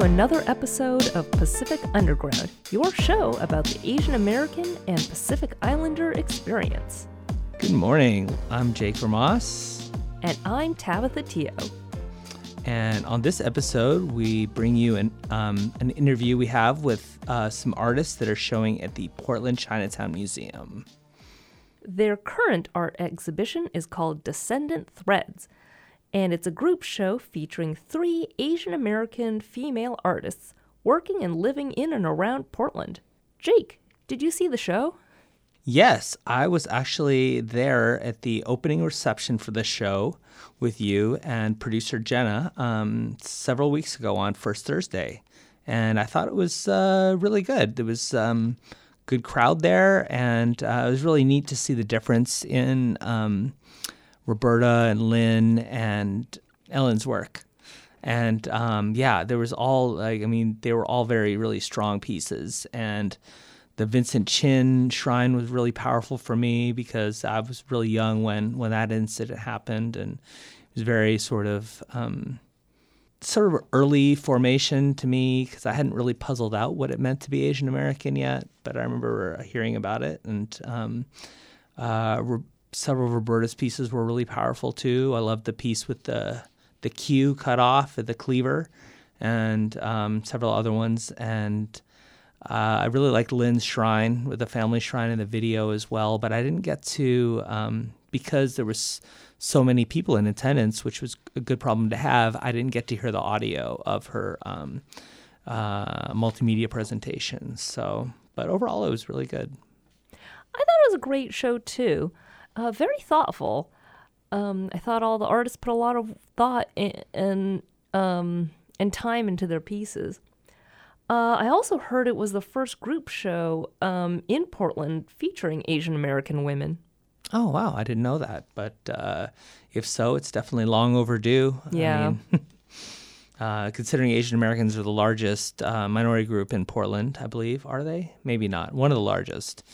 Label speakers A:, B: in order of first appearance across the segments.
A: Welcome to another episode of Pacific Underground, your show about the Asian American and Pacific Islander experience.
B: Good morning. I'm Jake Vermoss.
A: And I'm Tabitha Teo.
B: And on this episode, we bring you an, um, an interview we have with uh, some artists that are showing at the Portland Chinatown Museum.
A: Their current art exhibition is called Descendant Threads and it's a group show featuring three Asian American female artists working and living in and around Portland. Jake, did you see the show?
B: Yes, I was actually there at the opening reception for the show with you and producer Jenna um, several weeks ago on First Thursday. And I thought it was uh, really good. There was um, good crowd there, and uh, it was really neat to see the difference in um, Roberta and Lynn and Ellen's work. And um, yeah, there was all like I mean, they were all very really strong pieces. And the Vincent Chin shrine was really powerful for me because I was really young when when that incident happened, and it was very sort of um, sort of early formation to me because I hadn't really puzzled out what it meant to be Asian American yet. But I remember hearing about it and. Um, uh, several of Roberta's pieces were really powerful too. I loved the piece with the the queue cut off at the cleaver, and um, several other ones. And uh, I really liked Lynn's shrine with the family shrine in the video as well. But I didn't get to um, because there was so many people in attendance, which was a good problem to have. I didn't get to hear the audio of her um, uh, multimedia presentation. So, but overall, it was really good.
A: I thought it was a great show too uh, very thoughtful. Um, I thought all the artists put a lot of thought and um, and time into their pieces. Uh, I also heard it was the first group show um, in Portland featuring Asian American women.
B: Oh wow, I didn't know that. But uh, if so, it's definitely long overdue.
A: Yeah. I mean,
B: uh, considering Asian Americans are the largest uh, minority group in Portland, I believe, are they? Maybe not. One of the largest,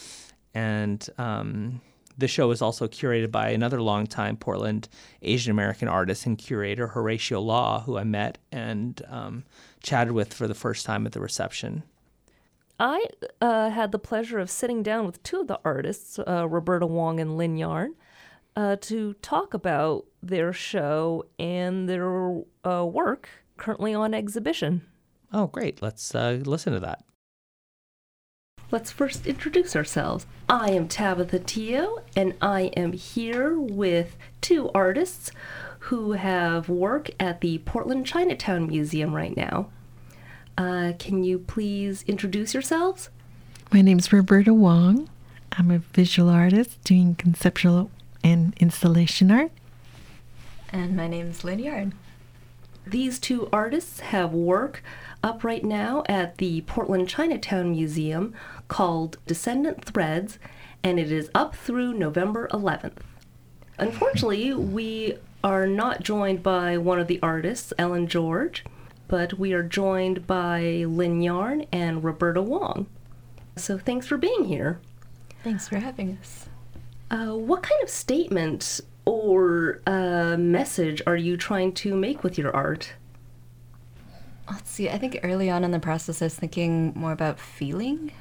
B: and um, the show is also curated by another longtime Portland Asian American artist and curator, Horatio Law, who I met and um, chatted with for the first time at the reception.
A: I uh, had the pleasure of sitting down with two of the artists, uh, Roberta Wong and Lynn Yarne, uh, to talk about their show and their uh, work currently on exhibition.
B: Oh, great. Let's uh, listen to that.
A: Let's first introduce ourselves. I am Tabitha Teo, and I am here with two artists who have work at the Portland Chinatown Museum right now. Uh, can you please introduce yourselves?
C: My name is Roberta Wong. I'm a visual artist doing conceptual and installation art.
D: And my name is Lynn Yarne.
A: These two artists have work up right now at the Portland Chinatown Museum called Descendant Threads, and it is up through November 11th. Unfortunately, we are not joined by one of the artists, Ellen George, but we are joined by Lynn Yarne and Roberta Wong. So thanks for being here.
D: Thanks for having us.
A: Uh, what kind of statement or uh, message are you trying to make with your art?
D: Let's see. I think early on in the process, I was thinking more about feeling.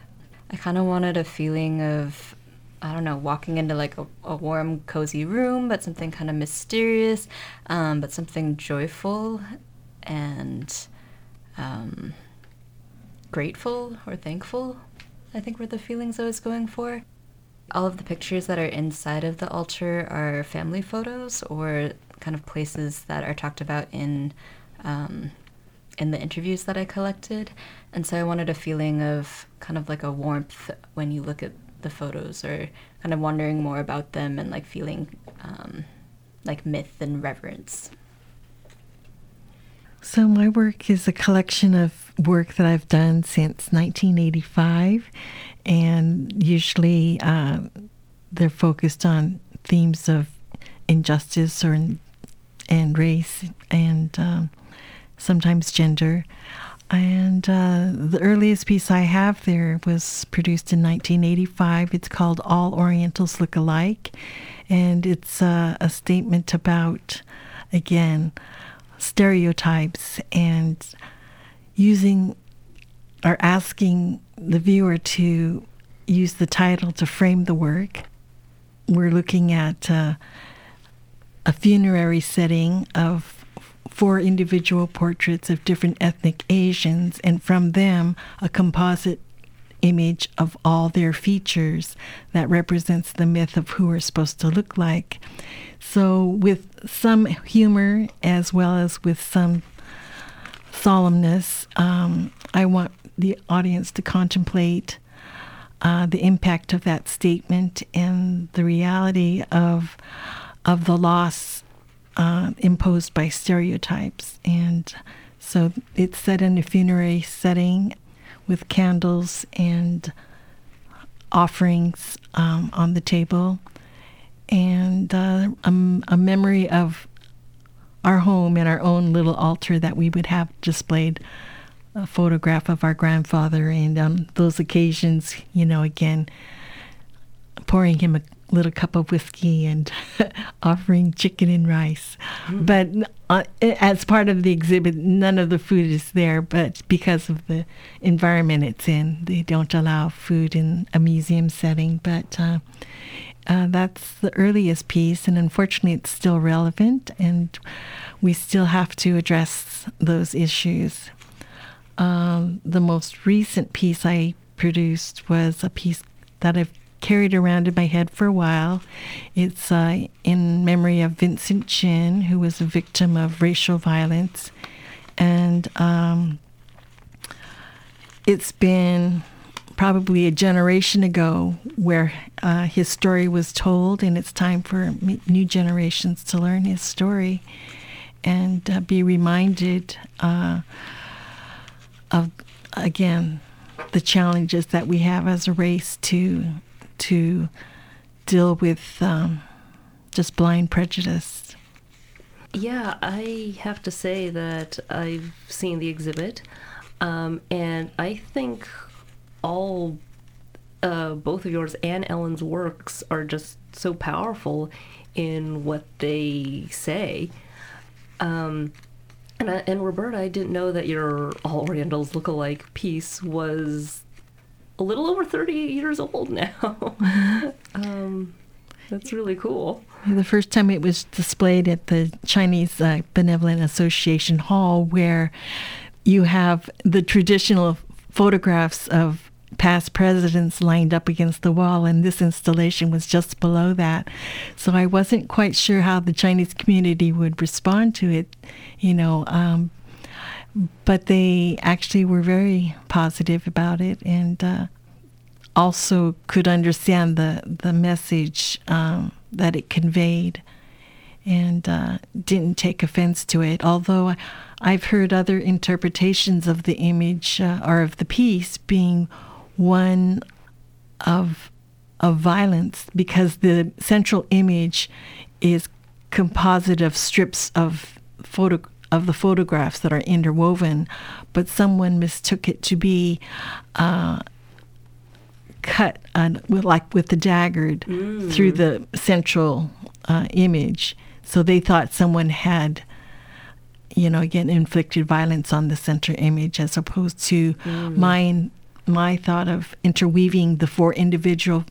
D: I kind of wanted a feeling of, I don't know, walking into like a, a warm, cozy room, but something kind of mysterious, um, but something joyful and um, grateful or thankful. I think were the feelings I was going for. All of the pictures that are inside of the altar are family photos or kind of places that are talked about in um, in the interviews that I collected. And so I wanted a feeling of kind of like a warmth when you look at the photos or kind of wondering more about them and like feeling um, like myth and reverence.
C: So, my work is a collection of work that I've done since 1985, and usually uh, they're focused on themes of injustice or and race and um, sometimes gender. And uh, the earliest piece I have there was produced in 1985. It's called All Orientals Look Alike. And it's uh, a statement about, again, stereotypes and using or asking the viewer to use the title to frame the work. We're looking at uh, a funerary setting of four individual portraits of different ethnic Asians, and from them, a composite image of all their features that represents the myth of who we're supposed to look like. So, with some humor as well as with some solemnness, um, I want the audience to contemplate uh, the impact of that statement and the reality of of the loss uh, imposed by stereotypes. And so it's set in a funerary setting with candles and offerings um, on the table and uh, a, a, memory of our home and our own little altar that we would have displayed a photograph of our grandfather and on those occasions you know again pouring him a little cup of whiskey and offering chicken and rice. Mm. But uh, as part of the exhibit, none of the food is there, but because of the environment it's in, they don't allow food in a museum setting. But uh, uh, that's the earliest piece, and unfortunately, it's still relevant, and we still have to address those issues. Um, the most recent piece I produced was a piece that I've carried around in my head for a while. It's uh, in memory of Vincent Chin, who was a victim of racial violence. And um, it's been probably a generation ago where uh, his story was told, and it's time for new generations to learn his story and uh, be reminded uh, of, again, the challenges that we have as a race to to deal with um, just blind prejudice.
A: Yeah, I have to say that I've seen the exhibit, um, and I think all, uh, both of yours and Ellen's works are just so powerful in what they say. Um, and, and Roberta, I didn't know that your All Orientals look-alike piece was a little over 30 years old now. um, that's really cool.
C: The first time it was displayed at the Chinese uh, Benevolent Association Hall, where you have the traditional photographs of past presidents lined up against the wall, and this installation was just below that. So I wasn't quite sure how the Chinese community would respond to it, you know. Um, but they actually were very positive about it and uh, also could understand the the message um, that it conveyed and uh, didn't take offense to it. Although I've heard other interpretations of the image uh, or of the piece being one of of violence because the central image is composite of strips of photo of the photographs that are interwoven, but someone mistook it to be uh, cut on, like with the daggered mm. through the central uh, image. So they thought someone had, you know, again inflicted violence on the center image, as opposed to mm. mine. My thought of interweaving the four individual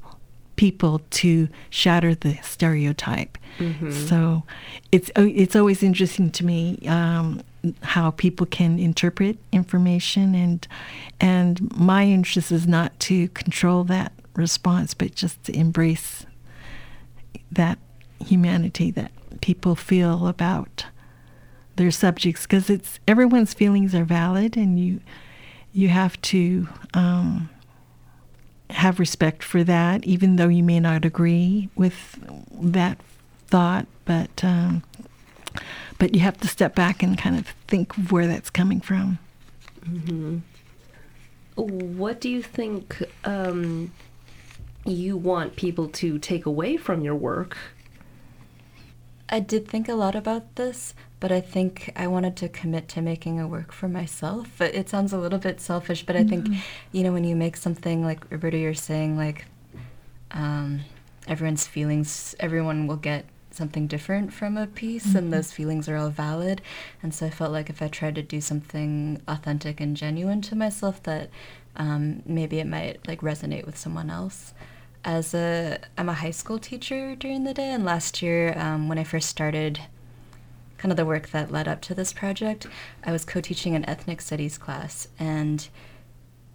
C: people to shatter the stereotype. Mm-hmm. So it's it's always interesting to me um, how people can interpret information, and and my interest is not to control that response, but just to embrace that humanity that people feel about their subjects, because it's everyone's feelings are valid, and you you have to. Um, have respect for that, even though you may not agree with that thought. But um, but you have to step back and kind of think of where that's coming from.
A: Mm-hmm. What do you think um, you want people to take away from your work?
D: I did think a lot about this, but I think I wanted to commit to making a work for myself. It sounds a little bit selfish, but I think, mm-hmm. you know, when you make something like Roberta, you're saying, like, um, everyone's feelings, everyone will get something different from a piece mm-hmm. and those feelings are all valid and so i felt like if i tried to do something authentic and genuine to myself that um, maybe it might like resonate with someone else as a i'm a high school teacher during the day and last year um, when i first started kind of the work that led up to this project i was co-teaching an ethnic studies class and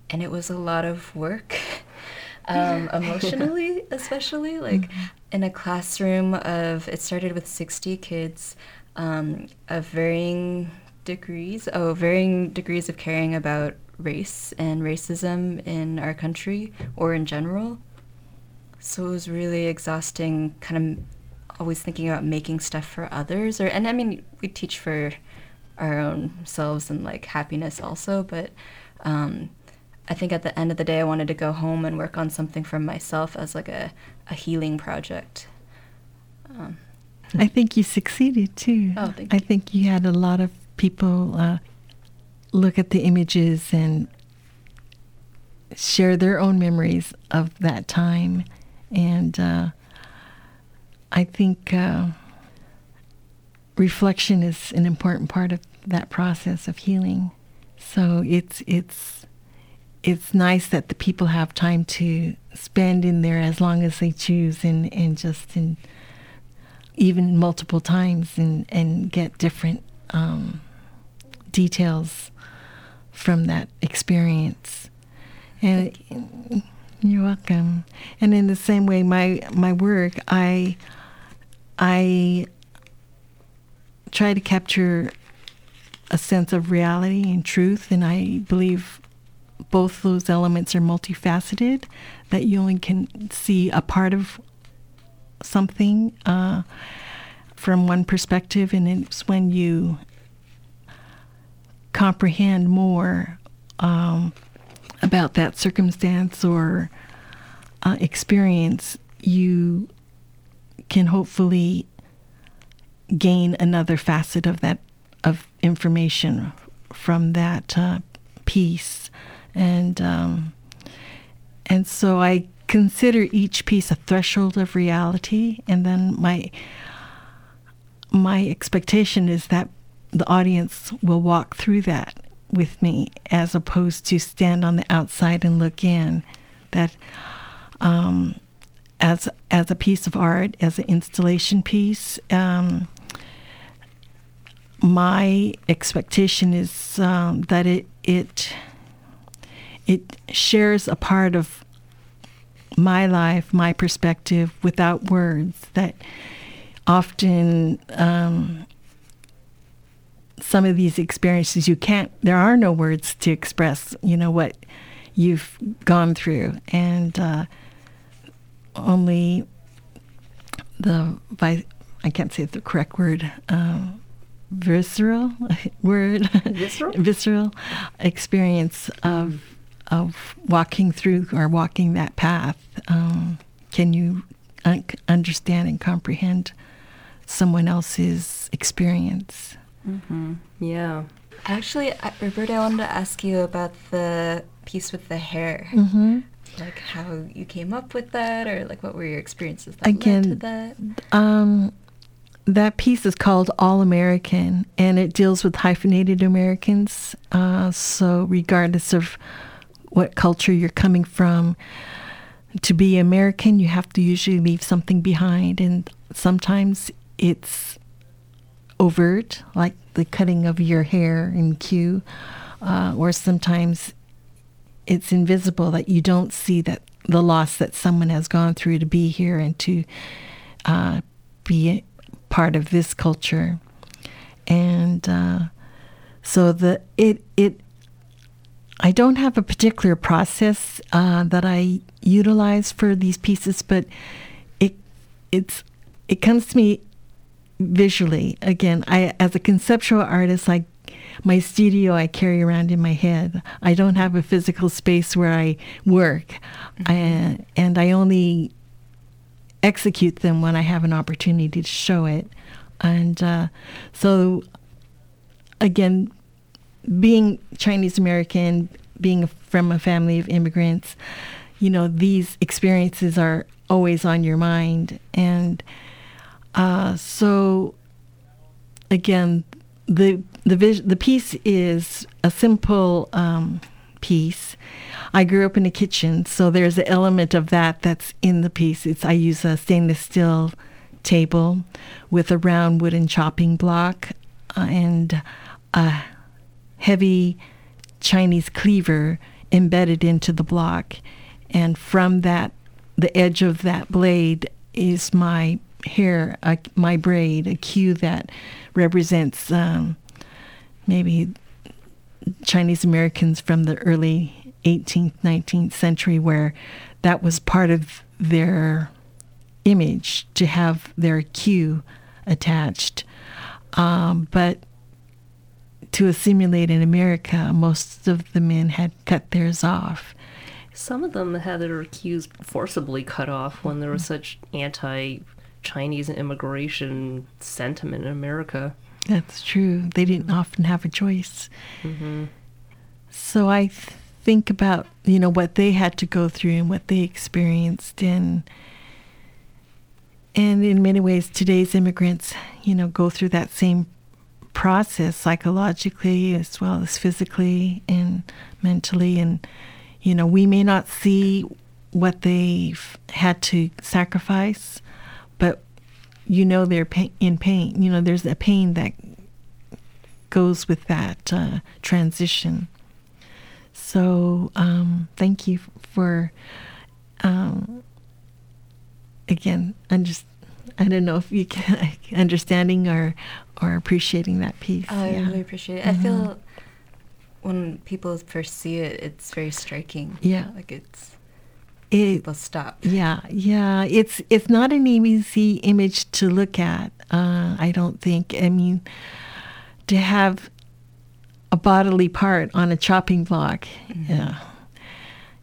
D: and it was a lot of work um, emotionally especially like mm-hmm. in a classroom of it started with 60 kids um, of varying degrees oh varying degrees of caring about race and racism in our country or in general so it was really exhausting kind of always thinking about making stuff for others or and i mean we teach for our own selves and like happiness also but um, I think at the end of the day, I wanted to go home and work on something for myself as like a, a healing project.
C: Um, I think you succeeded too.
D: Oh, thank you.
C: I think you had a lot of people uh, look at the images and share their own memories of that time. And uh, I think uh, reflection is an important part of that process of healing. So it's it's it's nice that the people have time to spend in there as long as they choose and, and just in even multiple times and, and get different um, details from that experience. And you. you're welcome. And in the same way, my my work, I I try to capture a sense of reality and truth, and I believe both those elements are multifaceted, that you only can see a part of something uh, from one perspective, and it's when you comprehend more um, about that circumstance or uh, experience, you can hopefully gain another facet of that of information from that uh, piece and um, and so I consider each piece a threshold of reality, and then my my expectation is that the audience will walk through that with me, as opposed to stand on the outside and look in. That um, as as a piece of art, as an installation piece. Um, my expectation is um, that it it it shares a part of my life, my perspective without words that often um, some of these experiences you can't there are no words to express you know what you've gone through and uh, only the I can't say the correct word um, visceral word
A: visceral
C: visceral experience of of walking through or walking that path, um, can you un- understand and comprehend someone else's experience?
A: Mm-hmm. Yeah.
D: Actually, Roberta, I wanted to ask you about the piece with the hair.
C: Mm-hmm.
D: Like how you came up with that, or like what were your experiences that
C: Again,
D: led to that?
C: Um, that piece is called All American, and it deals with hyphenated Americans. Uh, so, regardless of what culture you're coming from. To be American, you have to usually leave something behind, and sometimes it's overt, like the cutting of your hair in queue, uh, or sometimes it's invisible that you don't see that the loss that someone has gone through to be here and to uh, be part of this culture, and uh, so the it it I don't have a particular process uh, that I utilize for these pieces, but it it's it comes to me visually. Again, I as a conceptual artist, I my studio I carry around in my head. I don't have a physical space where I work, mm-hmm. I, and I only execute them when I have an opportunity to show it. And uh, so, again, being Chinese American, being from a family of immigrants, you know, these experiences are always on your mind. And Uh, so again, the the vis- the piece is a simple um, piece. I grew up in a kitchen, so there's an element of that that's in the piece. It's I use a stainless steel table with a round wooden chopping block uh, and a heavy Chinese cleaver embedded into the block, and from that, the edge of that blade is my hair, uh, my braid, a queue that represents um, maybe Chinese Americans from the early 18th, 19th century, where that was part of their image to have their queue attached. Um, but to assimilate in America, most of the men had cut theirs off.
A: Some of them had their queues forcibly cut off when there was such anti Chinese immigration sentiment in America.
C: That's true. They didn't often have a choice. Mm-hmm. So I th- think about you know what they had to go through and what they experienced, and and in many ways, today's immigrants, you know, go through that same process psychologically as well as physically and mentally, and you know, we may not see what they've had to sacrifice, but you know they're pain, in pain. You know, there's a pain that goes with that uh, transition. So, um, thank you for, um, again, I'm just, I don't know if you can understanding or or appreciating that piece.
D: Oh,
C: yeah.
D: I really appreciate it. I feel when people first see it, it's very striking.
C: Yeah.
D: like it's
C: It,
D: people stop.
C: Yeah, yeah. It's it's not an easy image to look at. Uh, I don't think. I mean, to have a bodily part on a chopping block. Yeah.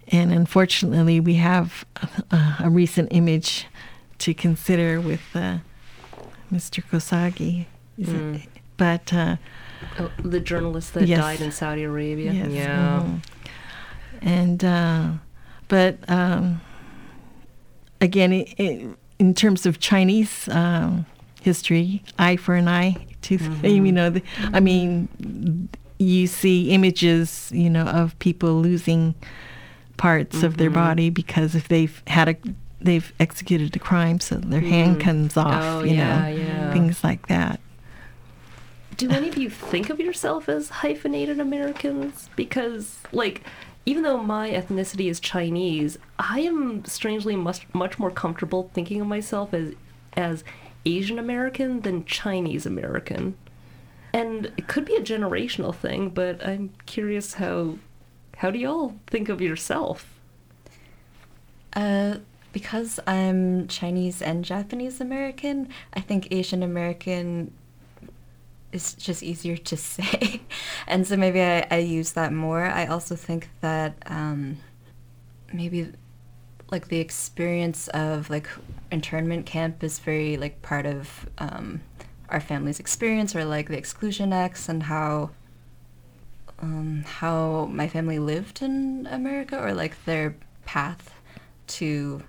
C: And unfortunately, we have a, a recent image to consider with uh, Mr. Khashoggi. Is it- But uh,
A: Oh, the journalist that
C: Yes.
A: died in Saudi Arabia.
C: Yes,
A: Yeah.
C: mhm. And uh, but um, again, in terms of Chinese um, history, eye for an eye, tooth. You know, the, I mean, you see images, you know, of people losing parts of their body because if they've had a they've executed a crime, so their hand comes off.
A: Oh,
C: you
A: yeah,
C: know,
A: yeah.
C: things like that.
A: Do any of you think of yourself as hyphenated Americans? Because, like, even though my ethnicity is Chinese, I am strangely much much more comfortable thinking of myself as as Asian American than Chinese American. And it could be a generational thing, but I'm curious how how do y'all think of yourself?
D: Uh, because I'm Chinese and Japanese American, I think Asian American is just easier to say. and so maybe I, I use that more. I also think that um, maybe like the experience of like internment camp is very like part of um, our family's experience or like the exclusion acts and how um, how my family lived in America or like their path to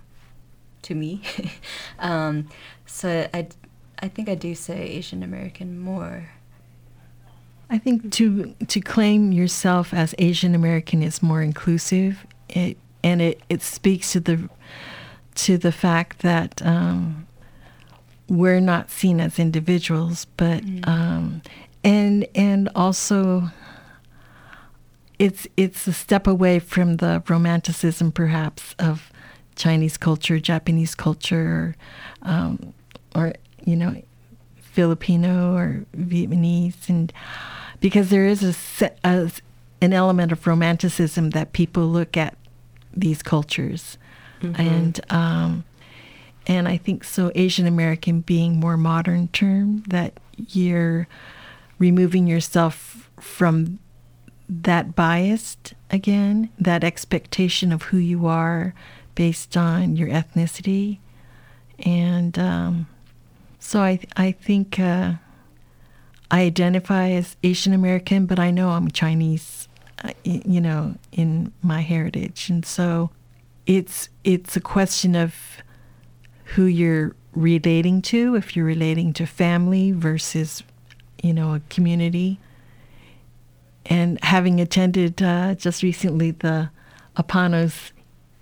D: to me. um, so I, I think I do say Asian American more.
C: I think to to claim yourself as Asian American is more inclusive. It and it, it speaks to the to the fact that um, we're not seen as individuals, but um, and and also it's it's a step away from the romanticism perhaps of Chinese culture, Japanese culture, um, or you know Filipino or Vietnamese, and because there is a, a an element of romanticism that people look at these cultures, and um, and I think so. Asian American being more modern term that you're removing yourself from that biased again, that expectation of who you are based on your ethnicity, and um, so I I think uh, I identify as Asian American, but I know I'm Chinese, uh, you know, in my heritage, and so it's it's a question of who you're relating to, if you're relating to family versus, you know, a community. And having attended uh, just recently the APANO's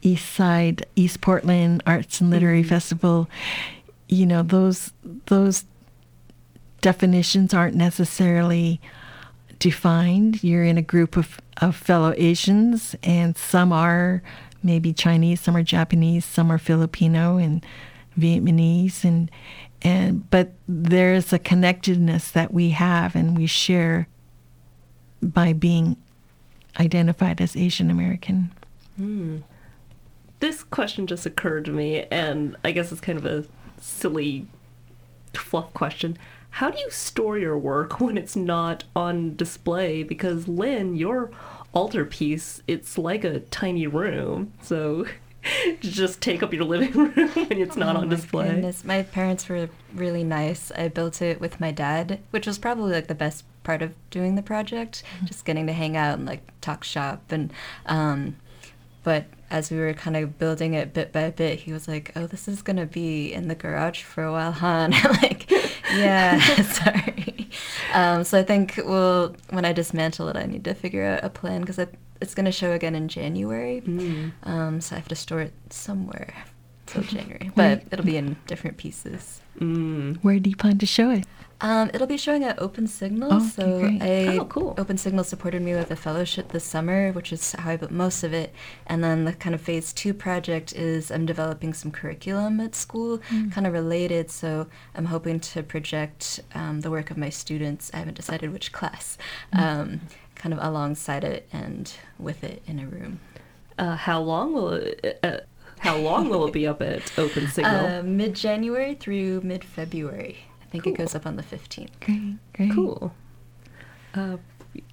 C: East Side, East Portland Arts and Literary mm-hmm. Festival, you know, those those definitions aren't necessarily defined. You're in a group of, of fellow Asians, and some are maybe Chinese, some are Japanese, some are Filipino and Vietnamese, and and but there's a connectedness that we have and we share by being identified as Asian American.
A: Mm. This question just occurred to me, and I guess it's kind of a silly fluff question how do you store your work when it's not on display? Because Lynn, your altarpiece, it's like a tiny room. So just take up your living room when it's not oh on display.
D: Goodness. My parents were really nice. I built it with my dad, which was probably like the best part of doing the project, mm-hmm. just getting to hang out and like talk shop and um but as we were kind of building it bit by bit, he was like, "Oh, this is gonna be in the garage for a while, huh?" And I like, yeah, sorry. Um, so I think, well, when I dismantle it, I need to figure out a plan because it's gonna show again in January. Mm. Um, so I have to store it somewhere till January, but it'll be in different pieces.
C: Mm. Where do you plan to show it?
D: Um, it'll be showing at Open Signal. Oh, so
A: a oh, cool.
D: Open Signal supported me with a fellowship this summer, which is how I built most of it. And then the kind of phase two project is I'm developing some curriculum at school, mm. kind of related. So I'm hoping to project um, the work of my students. I haven't decided which class. Mm. Um, kind of alongside it and with it in a room.
A: Uh, how long will it? Uh, how long will it be up at Open Signal?
D: Uh, mid January through mid February I think cool. it goes up on the 15th.
C: Great, great.
A: Cool. Uh,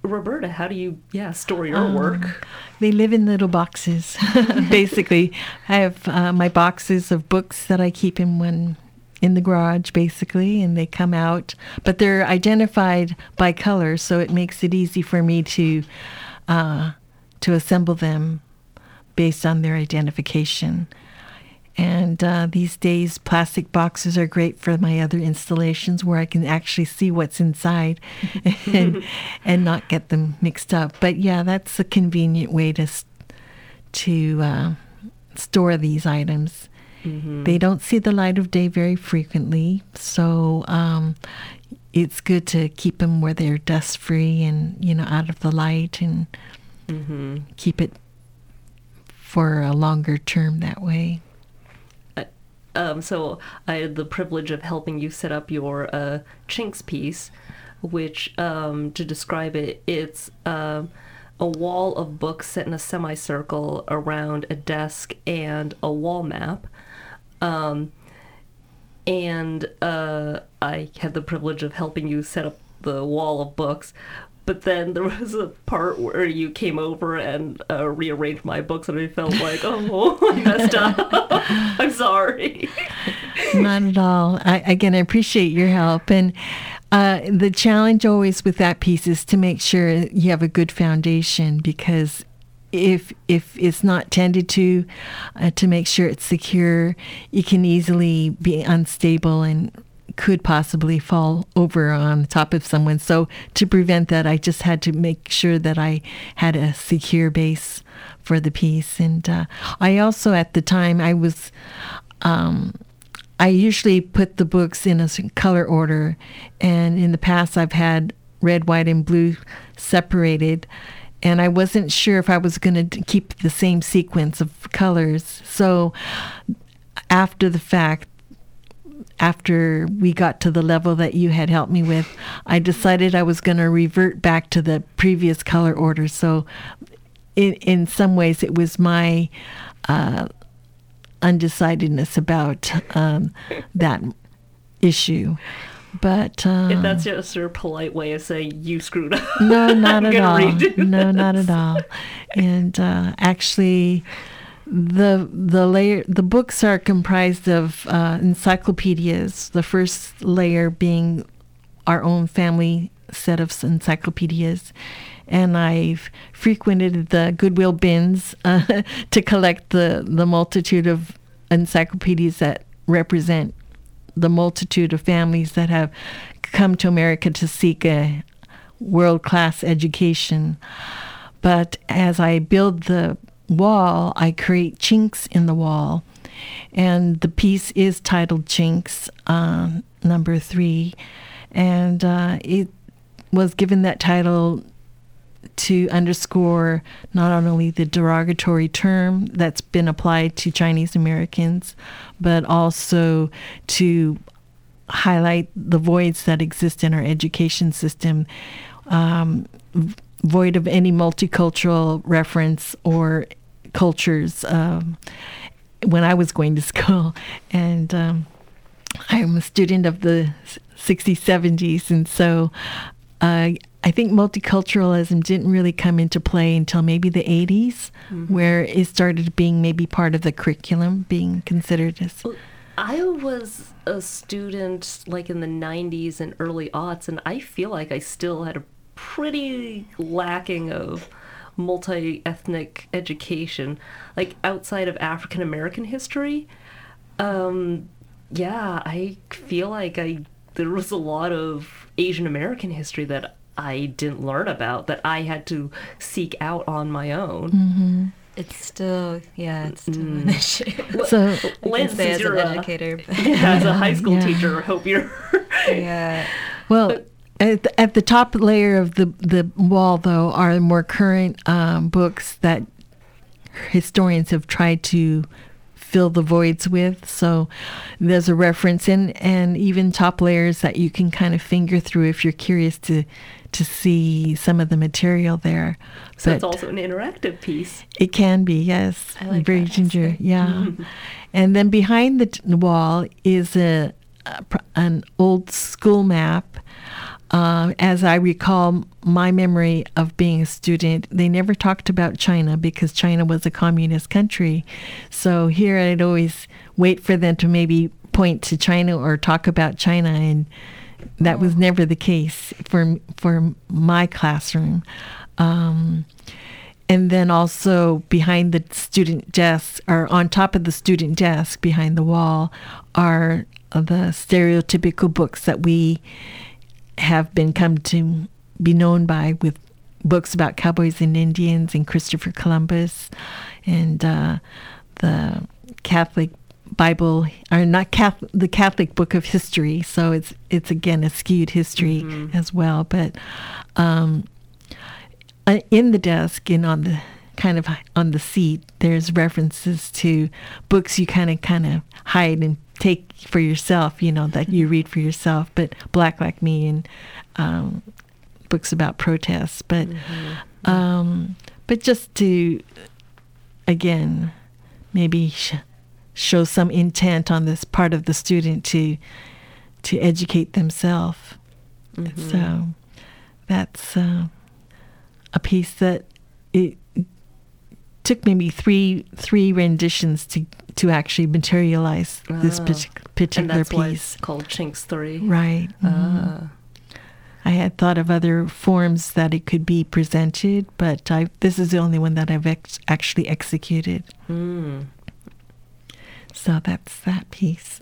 A: Roberta, how do you, yeah, store your um, work?
C: They live in little boxes, basically. I have uh, my boxes of books that I keep in one in the garage, basically, and they come out, but they're identified by color, so it makes it easy for me to uh, to assemble them based on their identification. And uh, these days, plastic boxes are great for my other installations where I can actually see what's inside and, and not get them mixed up. But yeah, that's a convenient way to, to uh, store these items. Mm-hmm. They don't see the light of day very frequently, so um, it's good to keep them where they're dust free and you know out of the light and mm-hmm. keep it for a longer term that way.
A: Um, so I had the privilege of helping you set up your uh, Chinks piece, which, um, to describe it, it's uh, a wall of books set in a semicircle around a desk and a wall map. Um, and uh, I had the privilege of helping you set up the wall of books, but then there was a part where you came over and uh, rearranged my books, and I felt like, oh, I messed up. I'm sorry.
C: Not at all. I, again, I appreciate your help. And uh, the challenge always with that piece is to make sure you have a good foundation because if if it's not tended to, uh, to make sure it's secure, it can easily be unstable and could possibly fall over on top of someone. So to prevent that, I just had to make sure that I had a secure base for the piece. And uh, I also, at the time, I was. Um, I usually put the books in a color order, and in the past I've had red, white, and blue separated, and I wasn't sure if I was going to keep the same sequence of colors. So after the fact, after we got to the level that you had helped me with, I decided I was going to revert back to the previous color order. So, in in some ways, it was my uh, undecidedness about um, that issue. But um,
A: if that's just your polite way of saying you screwed up,
C: no, not at all. No, not at all. And uh, actually, the the layer the books are comprised of uh, encyclopedias. The first layer being our own family set of encyclopedias, and I've frequented the Goodwill bins uh, to collect the the multitude of encyclopedias that represent the multitude of families that have come to America to seek a world class education. But as I build the wall, I create chinks in the wall. And the piece is titled Chinks, uh, number three. And uh, it was given that title to underscore not only the derogatory term that's been applied to Chinese Americans, but also to highlight the voids that exist in our education system, um, void of any multicultural reference or cultures. Um, when I was going to school, and um, I'm a student of the 60s, 70s, and so uh, I think multiculturalism didn't really come into play until maybe the 80s, mm-hmm. where it started being maybe part of the curriculum, being considered as.
A: I was a student like in the 90s and early aughts, and I feel like I still had a pretty lacking of multi ethnic education, like outside of African American history. Um, yeah, I feel like I there was a lot of Asian American history that I didn't learn about that I had to seek out on my own.
D: Mm-hmm. It's still, yeah, it's still mm. an issue.
A: So, Lynn, as an educator, yeah, as a high school yeah. teacher, I hope you're.
D: yeah.
C: Well, at the, at the, top layer of the the wall, though, are more current um, books that historians have tried to fill the voids with. So there's a reference in and even top layers that you can kind of finger through if you're curious to to see some of the material there.
A: So but it's also an interactive piece.
C: It can be, yes.
D: I like
C: Very ginger, yeah. and then behind the, t- wall is a, a, an old school map uh, as I recall my memory of being a student, they never talked about China because China was a communist country. So here I'd always wait for them to maybe point to China or talk about China, and that was never the case for for my classroom. Um, and then also behind the student desk, or on top of the student desk behind the wall, are the stereotypical books that we have been come to be known by with books about cowboys and Indians and Christopher Columbus and uh, the Catholic Bible, or not Catholic, the Catholic Book of History. So it's it's again a skewed history mm-hmm. as well. But um, uh, in the desk and on the kind of on the seat, there's references to books you kind of kind of hide and take for yourself, you know, that you read for yourself, but Black Like Me and um, books about protests. But, mm-hmm. um, but just to, again, maybe sh- show some intent on this part of the student to, to educate themselves. Mm-hmm. So that's uh, a piece that it took maybe three three renditions to to actually materialize this oh. particular piece.
A: Called Chinks Three.
C: Right. Mm-hmm. I had thought of other forms that it could be presented, but I, this is the only one that I've ex- actually executed.
A: Mm.
C: So that's that piece.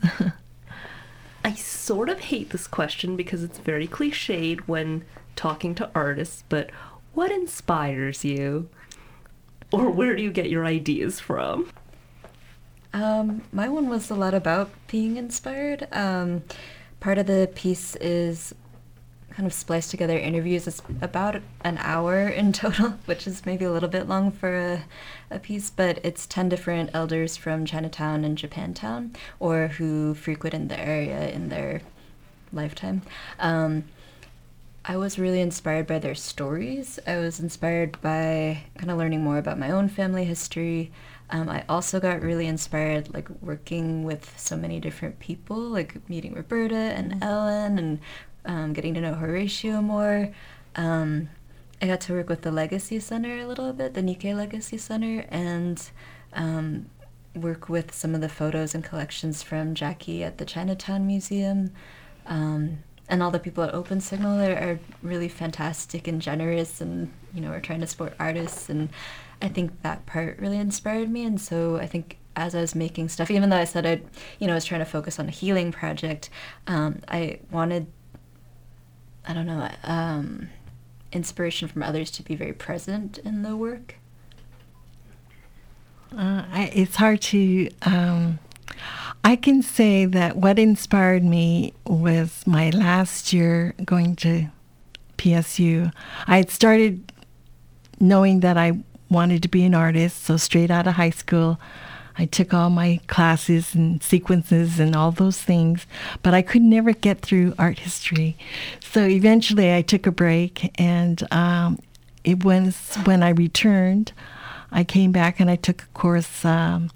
A: I sort of hate this question because it's very cliched when talking to artists, but what inspires you? Or where do you get your ideas from?
D: Um, my one was a lot about being inspired. Um, part of the piece is kind of spliced together interviews. It's about an hour in total, which is maybe a little bit long for a, a piece, but it's 10 different elders from Chinatown and Japantown, or who frequented the area in their lifetime. Um, I was really inspired by their stories. I was inspired by kind of learning more about my own family history, um, I also got really inspired, like working with so many different people, like meeting Roberta and mm-hmm. Ellen, and um, getting to know Horatio more. Um, I got to work with the Legacy Center a little bit, the Nikkei Legacy Center, and um, work with some of the photos and collections from Jackie at the Chinatown Museum. Um, and all the people at Open Signal are, are really fantastic and generous, and you know, are trying to support artists and I think that part really inspired me, and so I think as I was making stuff, even though I said I, you know, was trying to focus on a healing project, um, I wanted, I don't know, um, inspiration from others to be very present in the work.
C: Uh, I, it's hard to. Um, I can say that what inspired me was my last year going to PSU. I had started knowing that I wanted to be an artist, so straight out of high school, I took all my classes and sequences and all those things, but I could never get through art history. So eventually I took a break, and um, it was when I returned, I came back and I took a course. Um,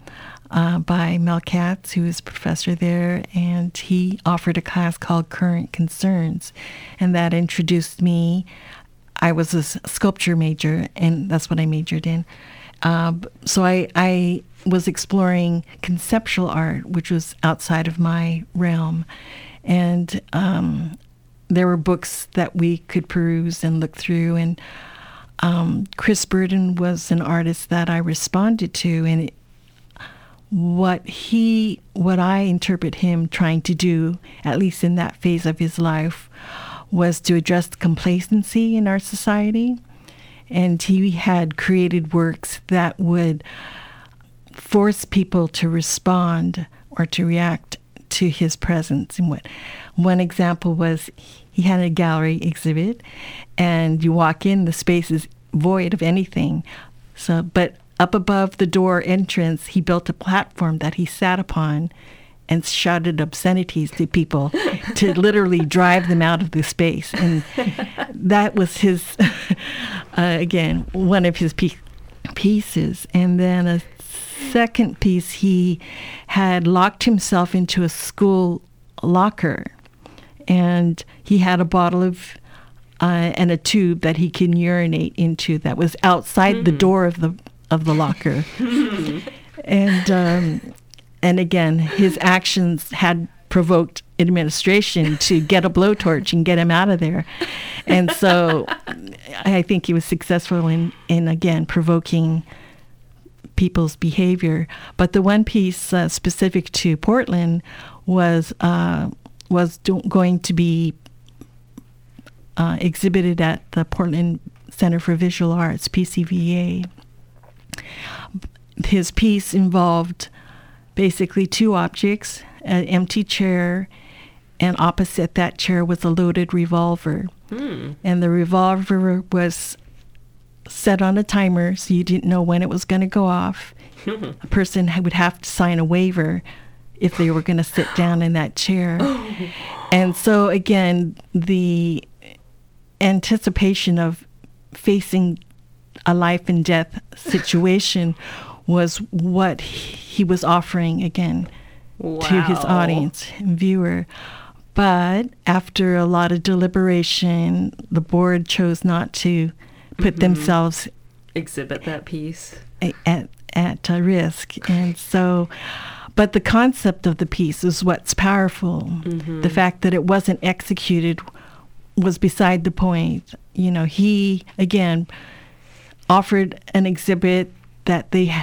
C: uh, by Mel Katz, who is a professor there, and he offered a class called Current Concerns, and that introduced me. I was a sculpture major, and that's what I majored in. Uh, so I, I was exploring conceptual art, which was outside of my realm, and um, there were books that we could peruse and look through, and um, Chris Burden was an artist that I responded to, and it, what he, what I interpret him trying to do, at least in that phase of his life, was to address complacency in our society. And he had created works that would force people to respond or to react to his presence. And what one example was he had a gallery exhibit, and you walk in, the space is void of anything. So, but up above the door entrance, he built a platform that he sat upon and shouted obscenities to people to literally drive them out of the space. And that was his, uh, again, one of his pe- pieces. And then a second piece, he had locked himself into a school locker and he had a bottle of uh, and a tube that he can urinate into that was outside mm-hmm. the door of the of the locker. and um, and again, his actions had provoked administration to get a blowtorch and get him out of there. And so I think he was successful in, in again, provoking people's behavior. But the one piece uh, specific to Portland was uh, was do- going to be uh, exhibited at the Portland Center for Visual Arts, PCVA. His piece involved basically two objects an empty chair, and opposite that chair was a loaded revolver. Hmm. And the revolver was set on a timer, so you didn't know when it was going to go off. a person would have to sign a waiver if they were going to sit down in that chair. and so, again, the anticipation of facing a life and death situation was what he was offering again wow. to his audience and viewer. But after a lot of deliberation, the board chose not to put mm-hmm. themselves
A: exhibit that piece
C: at at risk, and so. But the concept of the piece is what's powerful. Mm-hmm. The fact that it wasn't executed was beside the point. You know, he again offered an exhibit that they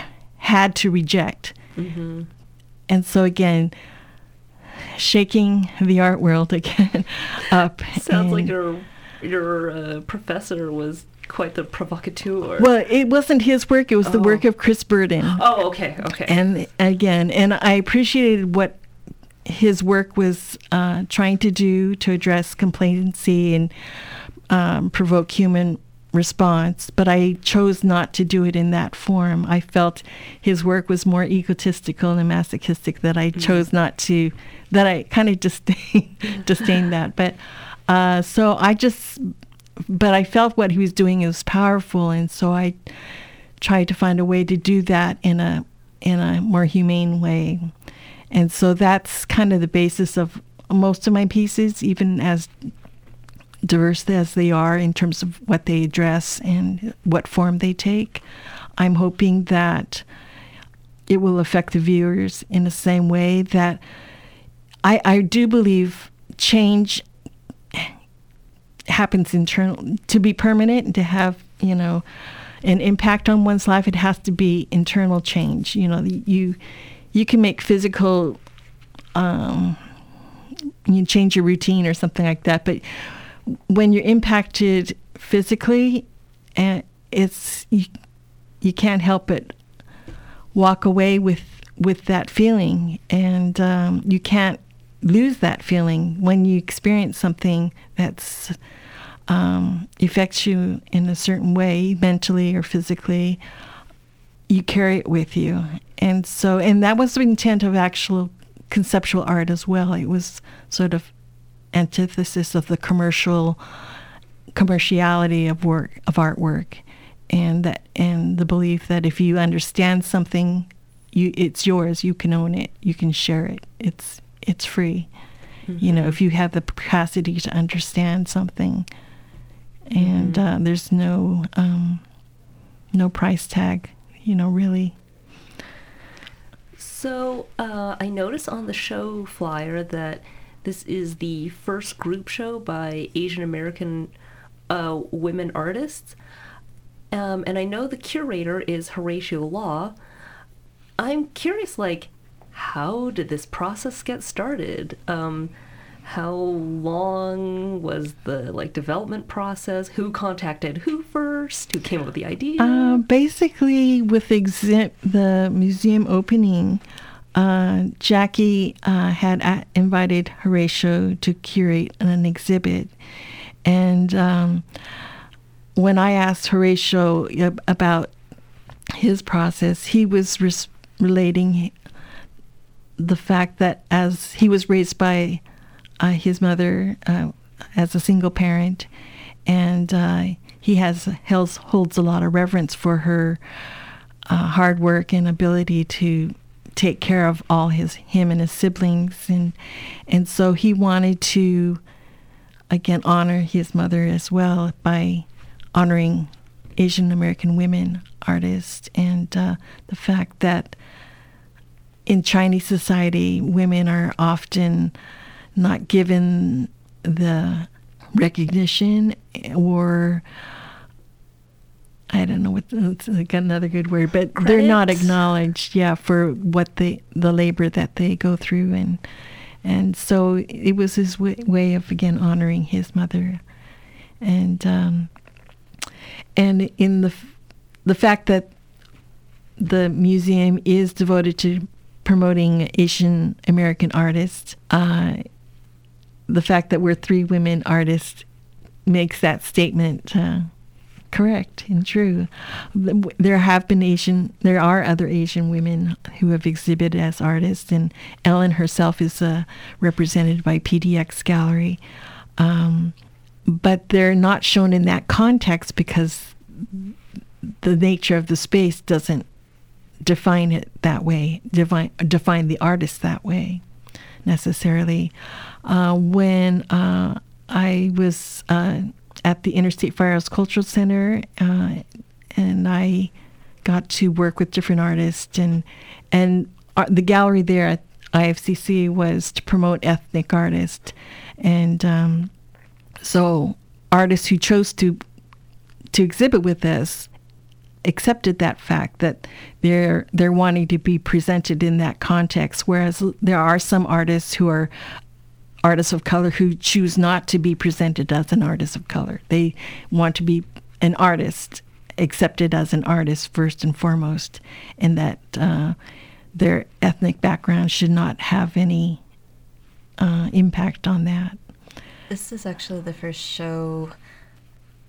C: had to reject. Mm-hmm. And so, again, shaking the art world again up.
A: Sounds like your your uh, professor was quite the provocateur.
C: Well, it wasn't his work; it was oh. the work of Chris Burden.
A: Oh, okay, okay.
C: And again, and I appreciated what his work was uh, trying to do to address complacency and um, provoke human response, but I chose not to do it in that form. I felt his work was more egotistical and masochistic that I mm-hmm. chose not to, that I kind of disdain, disdained that. But uh, so I just, but I felt what he was doing was powerful, and so I tried to find a way to do that in a in a more humane way. And so that's kind of the basis of most of my pieces, even as diverse as they are in terms of what they address and what form they take, I'm hoping that it will affect the viewers in the same way that I, I do believe change happens internal to be permanent and to have you know an impact on one's life, it has to be internal change. You know, you you can make physical, um, you change your routine or something like that, but when you're impacted physically, and it's you, you can't help but walk away with with that feeling, and um, you can't lose that feeling when you experience something that's um, affects you in a certain way, mentally or physically. You carry it with you, and so and that was the intent of actual conceptual art as well. It was sort of antithesis of the commercial commerciality of work of artwork. And that and the belief that if you understand something you it's yours you can own it you can share it. It's it's free. Mm-hmm. you know if you have the capacity to understand something. And mm-hmm. uh, there's no um, no price tag you know really.
A: So uh, i noticed on the show flyer that this is the first group show by asian american uh, women artists um, and I know the curator is Horatio Law. I'm curious, like, how did this process get started? Um, how long was the like development process? Who contacted who first? Who came up with the idea?
C: Uh, basically, with exi- the museum opening, uh, Jackie uh, had a- invited Horatio to curate an exhibit, and um, when I asked Horatio about his process, he was res- relating the fact that as he was raised by uh, his mother uh, as a single parent, and uh, he has holds, holds a lot of reverence for her uh, hard work and ability to take care of all his him and his siblings, and and so he wanted to again honor his mother as well by honoring Asian American women artists. And uh, the fact that in Chinese society, women are often not given the recognition or I don't know what it's another good word, but Credit. they're not acknowledged, yeah, for what they the labor that they go through, and and so it was his way, way of again honoring his mother, and um, and in the the fact that the museum is devoted to promoting Asian American artists, uh, the fact that we're three women artists makes that statement uh, correct and true. There have been Asian, there are other Asian women who have exhibited as artists, and Ellen herself is uh, represented by PDX Gallery. Um, but they're not shown in that context because the nature of the space doesn't define it that way, define, define the artist that way necessarily. Uh, when uh, I was uh, at the Interstate Firehouse Cultural Center uh, and I got to work with different artists and and the gallery there at IFCC was to promote ethnic artists and um, so artists who chose to to exhibit with us accepted that fact that they're they're wanting to be presented in that context whereas there are some artists who are artists of color who choose not to be presented as an artist of color they want to be an artist accepted as an artist first and foremost and that uh, their ethnic background should not have any uh, impact on that
D: this is actually the first show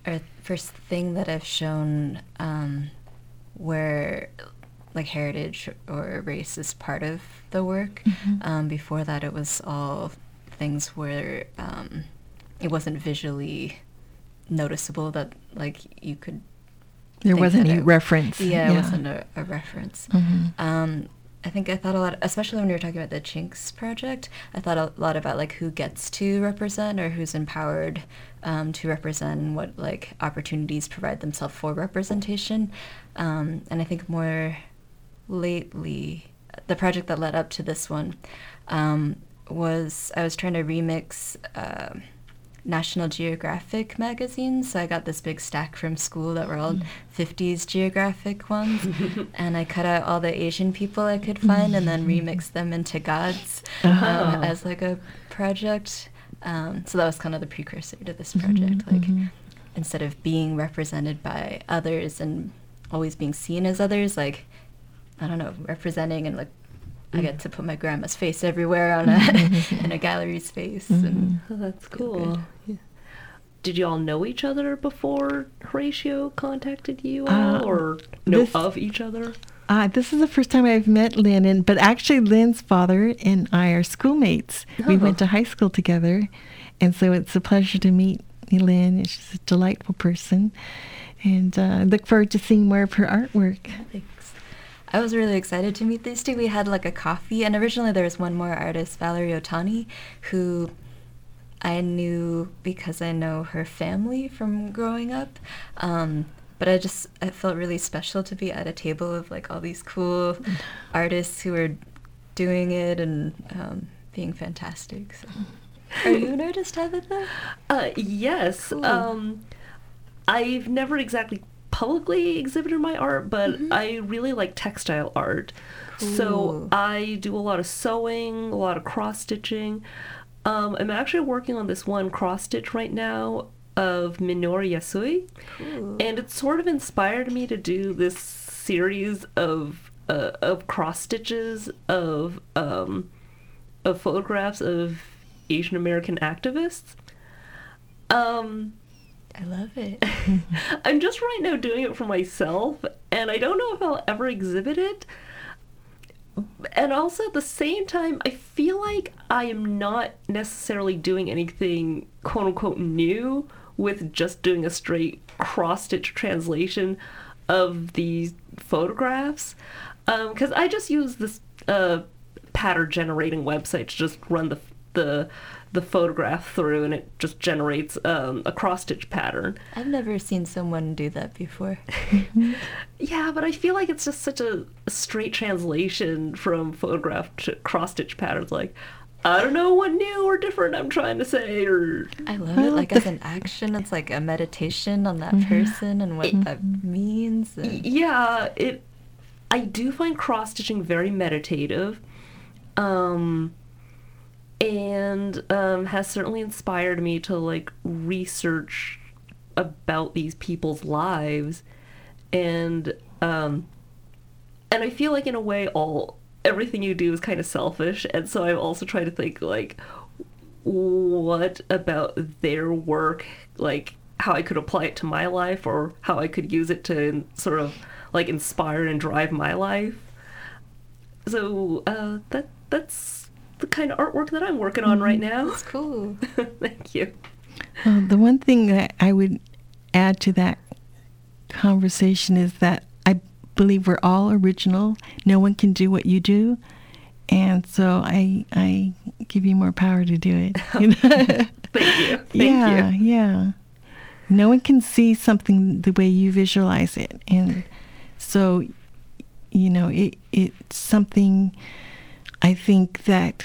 D: or first thing that I've shown um, where like heritage or race is part of the work. Mm-hmm. Um, before that, it was all things where um, it wasn't visually noticeable that like you could.
C: There wasn't any reference.
D: Yeah, yeah, it wasn't a, a reference. Mm-hmm. Um, I think I thought a lot, especially when you were talking about the Chinks project. I thought a lot about like who gets to represent or who's empowered um, to represent what like opportunities provide themselves for representation. Um, and I think more lately, the project that led up to this one um, was I was trying to remix uh, National Geographic magazines. So I got this big stack from school that were all 50s Geographic ones. and I cut out all the Asian people I could find and then remixed them into gods um, as like a project. Um, so that was kind of the precursor to this project. like instead of being represented by others and always being seen as others, like I don't know, representing and like I get to put my grandma's face everywhere on a in a gallery space. And
A: Oh, that's cool. Yeah. Did you all know each other before Horatio contacted you all,
C: Uh,
A: or know
C: this-
A: of each other?
C: Uh, this is the first time I've met Lynn, and, but actually, Lynn's father and I are schoolmates. We
A: Oh.
C: went to high school together, and so it's a pleasure to meet Lynn. and She's a delightful person, and uh, I look forward to seeing more of her artwork.
D: Thanks. I was really excited to meet these two. We had like a coffee, and originally there was one more artist, Valerie Otani, who I knew because I know her family from growing up. Um, but I just I felt really special to be at a table of like all these cool artists who are doing it and um, being fantastic. So. Are you an artist, Tabitha?
A: Uh, yes.
D: Cool.
A: Um, I've never exactly publicly exhibited my art, but I really like textile art. So I do a lot of sewing, a lot of cross stitching. Um, I'm actually working on this one cross stitch right now of Minoru Yasui, and it sort of inspired me to do this series of uh, of cross stitches of um, of photographs of Asian American activists. Um,
D: I love it.
A: I'm just right now doing it for myself, and I don't know if I'll ever exhibit it. And also at the same time, I feel like I am not necessarily doing anything quote unquote new with just doing a straight cross stitch translation of these photographs. Because I just use this uh, pattern generating website to just run the the the photograph through, and it just generates um, a cross stitch pattern.
D: I've never seen someone do that before.
A: Yeah, but I feel like it's just such a, a straight translation from photograph to cross stitch patterns. Like, I don't know what new or different I'm trying to say, or
D: I love it. Like as an action, it's like a meditation on that person and what that means. And
A: yeah, it. I do find cross stitching very meditative, um, and um, has certainly inspired me to like research about these people's lives, and um, and I feel like in a way all everything you do is kind of selfish, and so I'm also trying to think like what about their work like how I could apply it to my life or how I could use it to sort of like inspire and drive my life. So uh, that that's the kind of artwork that I'm working on right mm-hmm. now.
D: it's cool.
A: Thank you.
C: Well, the one thing that I would add to that conversation is that I believe we're all original. No one can do what you do, and so I I give you more power to do it. you know?
A: Thank you. Thank
C: yeah,
A: you.
C: yeah. No one can see something the way you visualize it, and so you know it. It's something I think that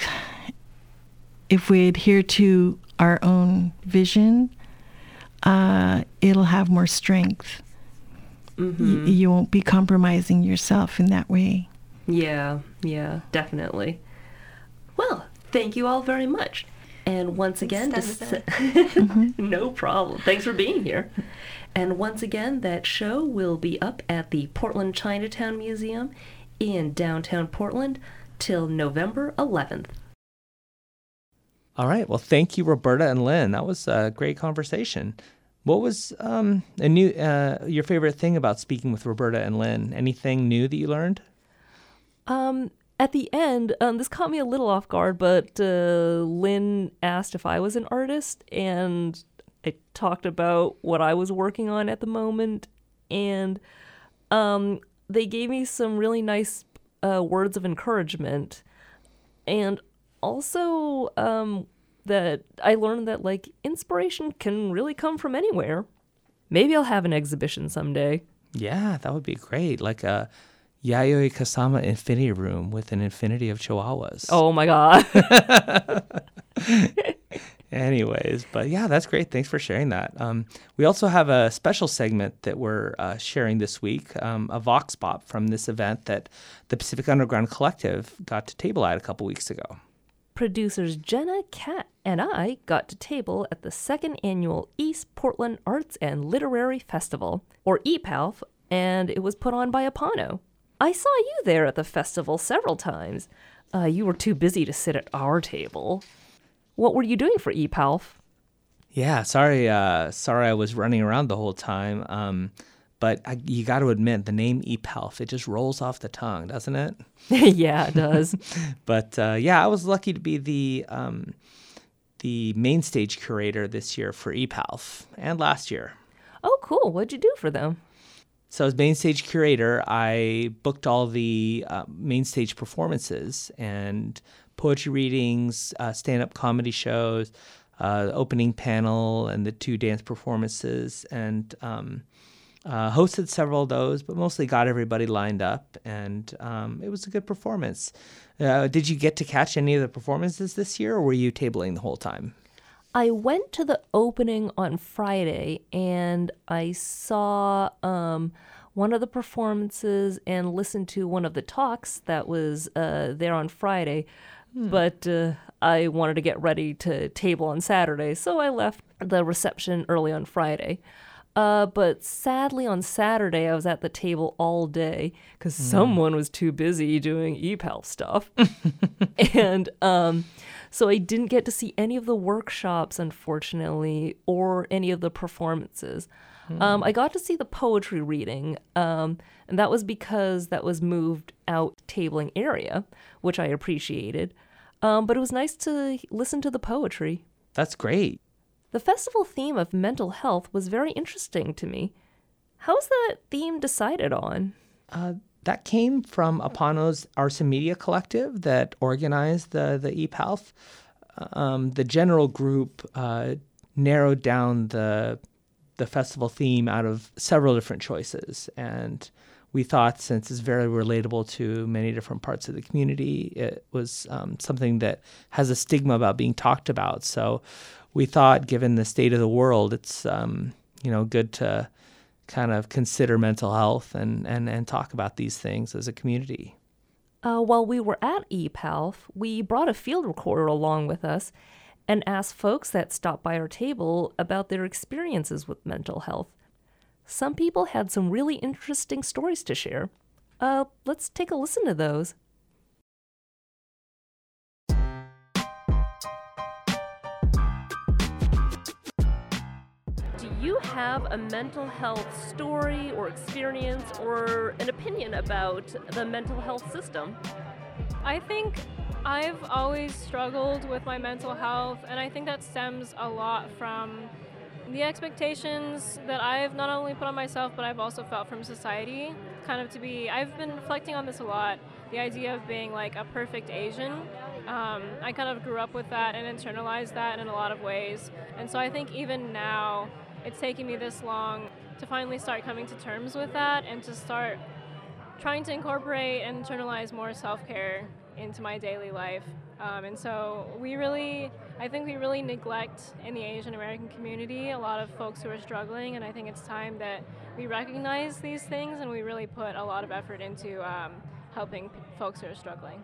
C: if we adhere to our own vision, uh, it'll have more strength. Y-
A: hmm
C: you won't be compromising yourself in that way.
A: Yeah, yeah, definitely. Well, thank you all very much. And once again, to
D: Thanks,
A: s- no problem. Thanks for being here. And once again, that show will be up at the Portland Chinatown Museum in downtown Portland till November 11th.
B: All right. Well, thank you, Roberta and Lynn. That was a great conversation. What was um, a new uh, your favorite thing about speaking with Roberta and Lynn? Anything new that you learned?
E: Um, at the end, um, this caught me a little off guard, but uh, Lynn asked if I was an artist, and I talked about what I was working on at the moment, and um, they gave me some really nice uh, words of encouragement, and also um, that I learned that like inspiration can really come from anywhere. Maybe I'll have an exhibition someday.
B: Yeah, that would be great. Like a Yayoi Kusama infinity room with an infinity of chihuahuas.
E: Oh my god.
B: Anyways, but yeah, that's great. Thanks for sharing that. Um, we also have a special segment that we're uh, sharing this week, um, a Vox Pop from this event that the Pacific Underground Collective got to table at a couple weeks ago.
A: Producers Jenna, Kat, and I got to table at the second annual East Portland Arts and Literary Festival, or EPALF, and it was put on by APANO. I saw you there at the festival several times. Uh, you were too busy to sit at our table. What were you doing for EPALF?
B: Yeah, sorry, uh, sorry, I was running around the whole time. Um, but I, you got to admit, the name EPALF, it just rolls off the tongue, doesn't it?
A: yeah, it does.
B: but uh, yeah, I was lucky to be the um, the main stage curator this year for EPALF and last year.
A: Oh, cool. What'd you do for them?
B: So, as main stage curator, I booked all the uh, main stage performances and poetry readings, uh, stand up comedy shows, uh, opening panel, and the two dance performances, and um, uh, hosted several of those, but mostly got everybody lined up, and um, it was a good performance. Uh, did you get to catch any of the performances this year, or were you tabling the whole time?
A: I went to the opening on Friday and I saw um, one of the performances and listened to one of the talks that was uh, there on Friday. Hmm. But uh, I wanted to get ready to table on Saturday, so I left the reception early on Friday. Uh, but sadly, on Saturday, I was at the table all day because mm. someone was too busy doing EPAL stuff. and um, so I didn't get to see any of the workshops, unfortunately, or any of the performances. Mm. Um, I got to see the poetry reading, um, and that was because that was moved out tabling area, which I appreciated. Um, but it was nice to listen to the poetry.
B: That's great.
A: The festival theme of mental health was very interesting to me. How was that theme decided on?
B: Uh, that came from APANO's Arson Media Collective that organized the the EPALF. Um, the general group uh, narrowed down the the festival theme out of several different choices, and we thought since it's very relatable to many different parts of the community, it was um, something that has a stigma about being talked about. So we thought, given the state of the world, it's um, you know good to kind of consider mental health and, and, and talk about these things as a community.
A: Uh, while we were at EPALF, we brought a field recorder along with us and asked folks that stopped by our table about their experiences with mental health. Some people had some really interesting stories to share. Uh, let's take a listen to those. Do you have a mental health story or experience or an opinion about the mental health system?
F: I think I've always struggled with my mental health, and I think that stems a lot from the expectations that I've not only put on myself, but I've also felt from society. Kind of to be, I've been reflecting on this a lot. The idea of being like a perfect Asian. Um, I kind of grew up with that and internalized that in a lot of ways. And so I think even now, it's taken me this long to finally start coming to terms with that and to start trying to incorporate and internalize more self care into my daily life. Um, and so we really, I think we really neglect in the Asian American community a lot of folks who are struggling, and I think it's time that we recognize these things and we really put a lot of effort into um, helping folks who are struggling.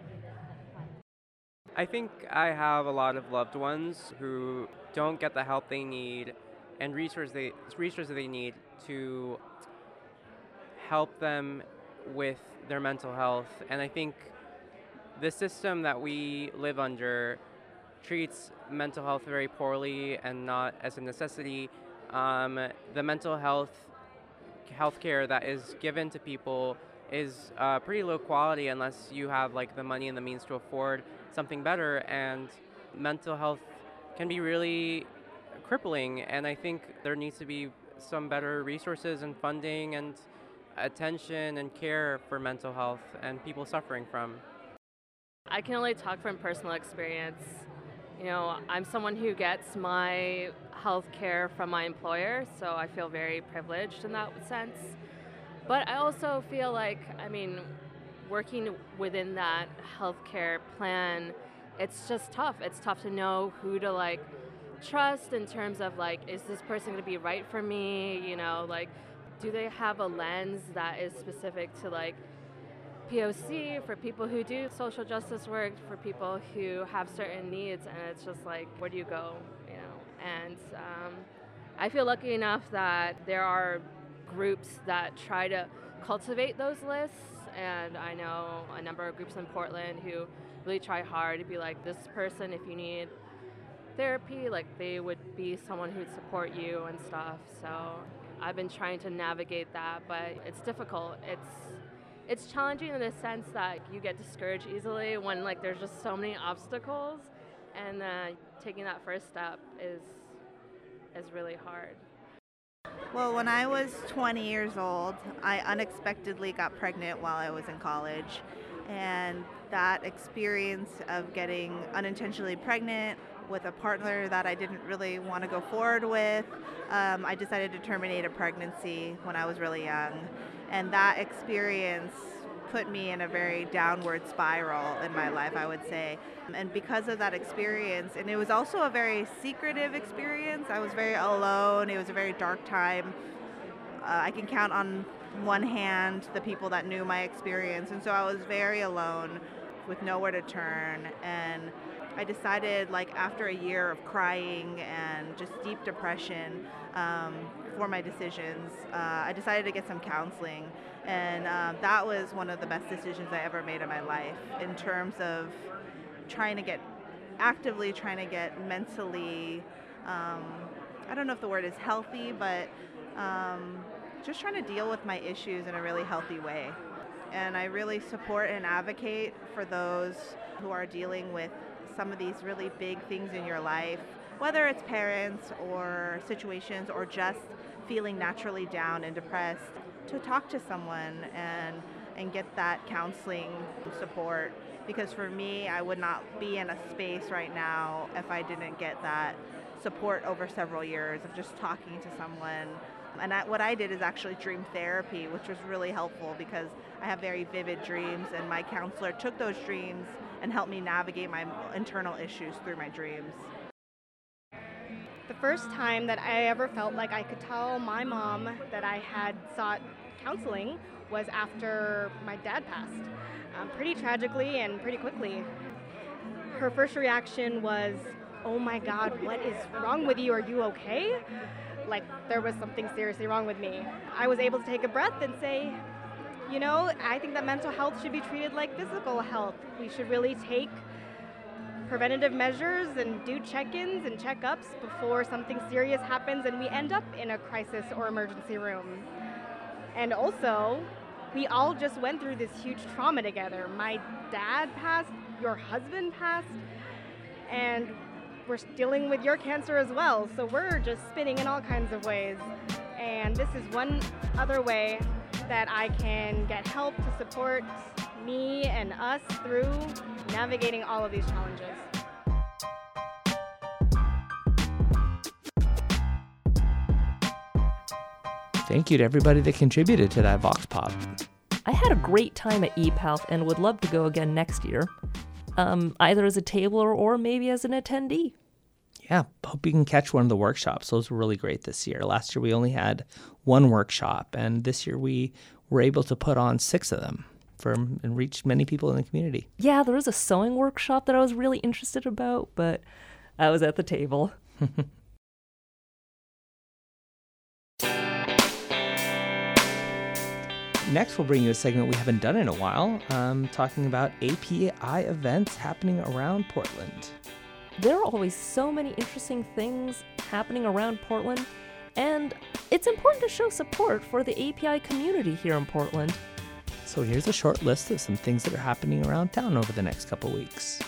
G: I think I have a lot of loved ones who don't get the help they need and resources they resources they need to help them with their mental health. And I think the system that we live under treats mental health very poorly and not as a necessity. Um, the mental health healthcare that is given to people is uh, pretty low quality unless you have like the money and the means to afford something better. And mental health can be really crippling, and I think there needs to be some better resources and funding and attention and care for mental health and people suffering from.
H: I can only talk from personal experience. You know, I'm someone who gets my health care from my employer, so I feel very privileged in that sense. But I also feel like, I mean, working within that healthcare plan, it's just tough. It's tough to know who to like trust in terms of like, is this person going to be right for me? You know, like, do they have a lens that is specific to like POC for people who do social justice work, for people who have certain needs, and it's just like, where do you go? You know, and um, I feel lucky enough that there are groups that try to cultivate those lists, and I know a number of groups in Portland who really try hard to be like, this person, if you need therapy, like they would be someone who would support you and stuff. So I've been trying to navigate that, but it's difficult. It's it's challenging in the sense that you get discouraged easily when like there's just so many obstacles, and uh, taking that first step is is really hard.
I: Well, when I was 20 years old, I unexpectedly got pregnant while I was in college. And that experience of getting unintentionally pregnant with a partner that I didn't really want to go forward with. Um, I decided to terminate a pregnancy when I was really young. And that experience put me in a very downward spiral in my life, I would say. And because of that experience, and it was also a very secretive experience, I was very alone. It was a very dark time. Uh, I can count on one hand the people that knew my experience. And so I was very alone with nowhere to turn. And I decided, like, after a year of crying and just deep depression um, for my decisions, uh, I decided to get some counseling. And um, that was one of the best decisions I ever made in my life in terms of trying to get, actively trying to get mentally, um, I don't know if the word is healthy, but um, just trying to deal with my issues in a really healthy way. And I really support and advocate for those who are dealing with some of these really big things in your life, whether it's parents or situations or just feeling naturally down and depressed, to talk to someone and and get that counseling support. Because for me I would not be in a space right now if I didn't get that support over several years of just talking to someone. And I, what I did is actually dream therapy, which was really helpful because I have very vivid dreams, and my counselor took those dreams and help me navigate my internal issues through my dreams.
J: The first time that I ever felt like I could tell my mom that I had sought counseling was after my dad passed, um, pretty tragically and pretty quickly. Her first reaction was, Oh my God, what is wrong with you? Are you okay? Like there was something seriously wrong with me. I was able to take a breath and say, you know, I think that mental health should be treated like physical health. We should really take preventative measures and do check-ins and check-ups before something serious happens and we end up in a crisis or emergency room. And also, we all just went through this huge trauma together. My dad passed, your husband passed, and we're dealing with your cancer as well. So we're just spinning in all kinds of ways. And this is one other way that I can get help to support me and us through navigating all of these challenges.
B: Thank you to everybody that contributed to that Vox Pop.
E: I had a great time at EPALF and would love to go again next year, um, either as a tabler or maybe as an attendee.
B: Yeah, hope you can catch one of the workshops. Those were really great this year. Last year we only had one workshop, and this year we were able to put on six of them for and reach many people in the community.
E: Yeah, there was a sewing workshop that I was really interested about, but I was at the table.
B: Next, we'll bring you a segment we haven't done in a while, um, talking about API events happening around Portland.
E: There are always so many interesting things happening around Portland, and it's important to show support for the API community here in Portland.
B: So here's a short list of some things that are happening around town over the next couple weeks.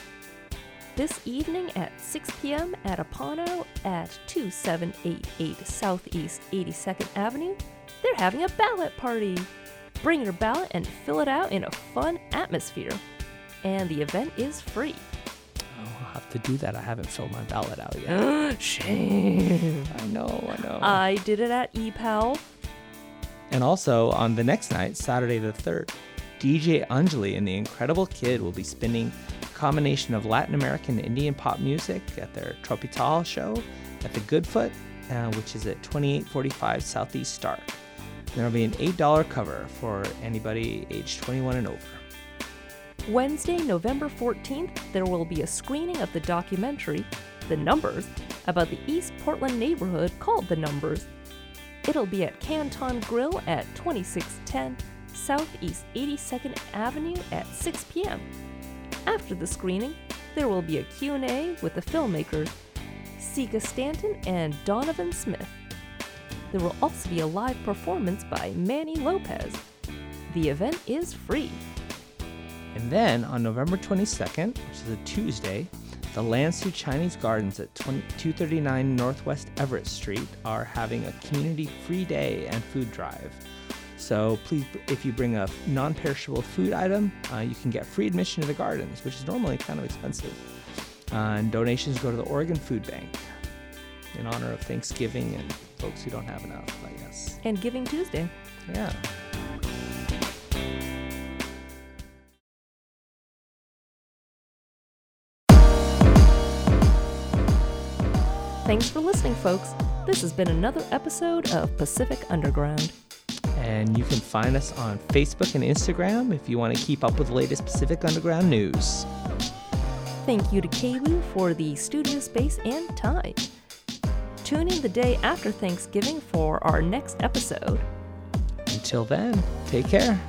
E: This evening at 6 p.m. at APANO at 2788 Southeast 82nd Avenue, they're having a ballot party. Bring your ballot and fill it out in a fun atmosphere. And the event is free.
B: Have to do that. I haven't filled my ballot out yet.
E: Shame.
B: I know, I know.
E: I did it at EPAL.
B: And also on the next night, Saturday the 3rd, DJ Anjali and the Incredible Kid will be spinning a combination of Latin American and Indian pop music at their Tropital show at the Goodfoot, uh, which is at 2845 Southeast Stark. There will be an $8 cover for anybody age 21 and over.
A: Wednesday, November 14th, there will be a screening of the documentary, The Numbers, about the East Portland neighborhood called The Numbers. It'll be at Canton Grill at 2610 Southeast 82nd Avenue at 6 p.m. After the screening, there will be a Q&A with the filmmakers Sika Stanton and Donovan Smith. There will also be a live performance by Manny Lopez. The event is free.
B: And then on November 22nd, which is a Tuesday, the Lan Su Chinese Gardens at 20, 239 Northwest Everett Street are having a community free day and food drive. So please, if you bring a non perishable food item, uh, you can get free admission to the gardens, which is normally kind of expensive. Uh, and donations go to the Oregon Food Bank in honor of Thanksgiving and folks who don't have enough, I guess.
A: And Giving Tuesday.
B: Yeah.
A: Thanks for listening, folks. This has been another episode of Pacific Underground.
B: And you can find us on Facebook and Instagram if you want to keep up with the latest Pacific Underground news.
A: Thank you to KBOO for the studio space and time. Tune in the day after Thanksgiving for our next episode.
B: Until then, take care.